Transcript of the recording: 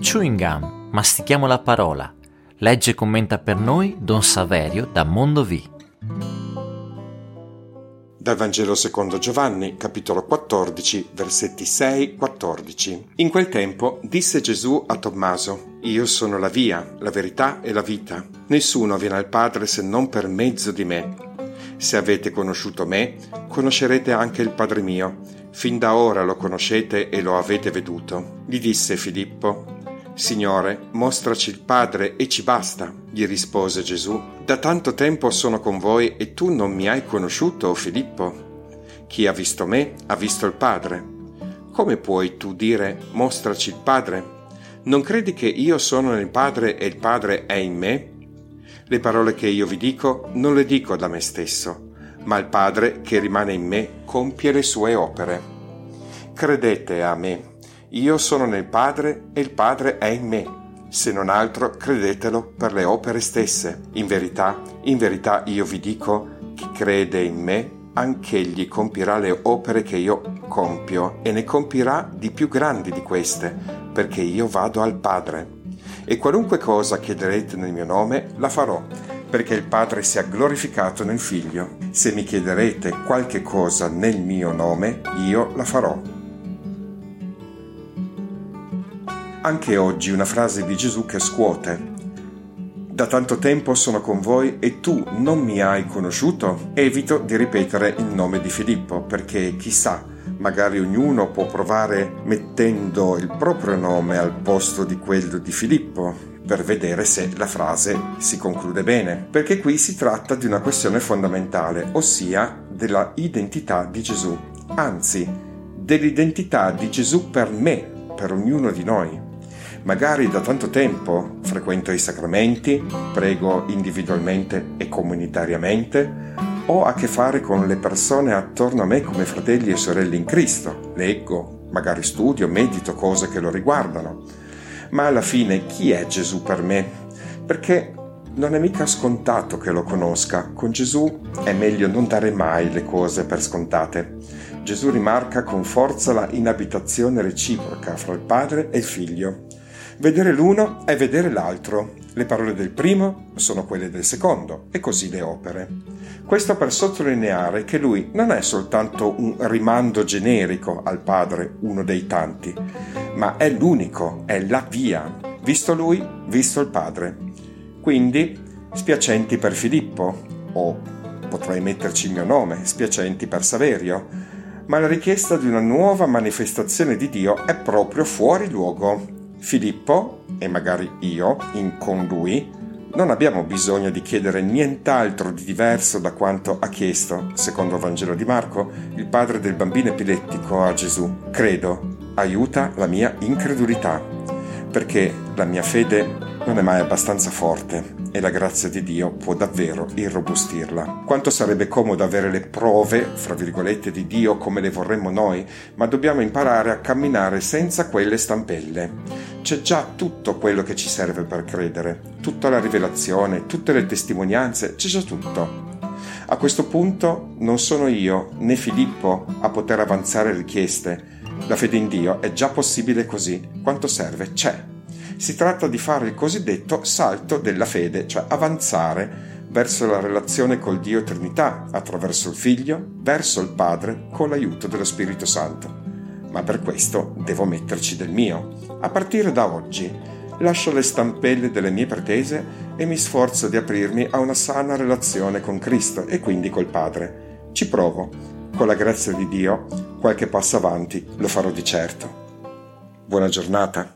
Chewing Gum, mastichiamo la parola. Legge e commenta per noi Don Saverio da Mondo. Dal Vangelo secondo Giovanni, capitolo 14, versetti 6-14. In quel tempo disse Gesù a Tommaso, Io sono la via, la verità e la vita. Nessuno viene al Padre se non per mezzo di me. Se avete conosciuto me, conoscerete anche il Padre mio. Fin da ora lo conoscete e lo avete veduto. Gli disse Filippo, Signore, mostraci il Padre e ci basta. Gli rispose Gesù, Da tanto tempo sono con voi e tu non mi hai conosciuto, Filippo. Chi ha visto me ha visto il Padre. Come puoi tu dire, mostraci il Padre? Non credi che io sono nel Padre e il Padre è in me? Le parole che io vi dico non le dico da me stesso, ma il Padre che rimane in me compie le sue opere. Credete a me io sono nel Padre e il Padre è in me. Se non altro, credetelo per le opere stesse. In verità, in verità io vi dico, chi crede in me, anch'egli compirà le opere che io compio e ne compirà di più grandi di queste, perché io vado al Padre. E qualunque cosa chiederete nel mio nome, la farò, perché il Padre sia glorificato nel Figlio. Se mi chiederete qualche cosa nel mio nome, io la farò. Anche oggi una frase di Gesù che scuote. Da tanto tempo sono con voi e tu non mi hai conosciuto? Evito di ripetere il nome di Filippo perché chissà, magari ognuno può provare mettendo il proprio nome al posto di quello di Filippo per vedere se la frase si conclude bene, perché qui si tratta di una questione fondamentale, ossia della identità di Gesù, anzi dell'identità di Gesù per me, per ognuno di noi. Magari da tanto tempo frequento i sacramenti, prego individualmente e comunitariamente, ho a che fare con le persone attorno a me come fratelli e sorelle in Cristo, leggo, magari studio, medito cose che lo riguardano. Ma alla fine chi è Gesù per me? Perché non è mica scontato che lo conosca. Con Gesù è meglio non dare mai le cose per scontate. Gesù rimarca con forza la inabitazione reciproca fra il Padre e il Figlio. Vedere l'uno è vedere l'altro. Le parole del primo sono quelle del secondo e così le opere. Questo per sottolineare che lui non è soltanto un rimando generico al Padre, uno dei tanti, ma è l'unico, è la via. Visto lui, visto il Padre. Quindi, spiacenti per Filippo, o potrei metterci il mio nome, spiacenti per Saverio, ma la richiesta di una nuova manifestazione di Dio è proprio fuori luogo. Filippo, e magari io, in con lui, non abbiamo bisogno di chiedere nient'altro di diverso da quanto ha chiesto, secondo il Vangelo di Marco, il padre del bambino epilettico a Gesù. Credo, aiuta la mia incredulità, perché la mia fede non è mai abbastanza forte e la grazia di Dio può davvero irrobustirla. Quanto sarebbe comodo avere le prove, fra virgolette, di Dio come le vorremmo noi, ma dobbiamo imparare a camminare senza quelle stampelle. C'è già tutto quello che ci serve per credere, tutta la rivelazione, tutte le testimonianze, c'è già tutto. A questo punto non sono io né Filippo a poter avanzare richieste. La fede in Dio è già possibile così. Quanto serve? C'è. Si tratta di fare il cosiddetto salto della fede, cioè avanzare verso la relazione col Dio Trinità, attraverso il Figlio, verso il Padre, con l'aiuto dello Spirito Santo. Ma per questo devo metterci del mio. A partire da oggi lascio le stampelle delle mie pretese e mi sforzo di aprirmi a una sana relazione con Cristo e quindi col Padre. Ci provo. Con la grazia di Dio, qualche passo avanti lo farò di certo. Buona giornata.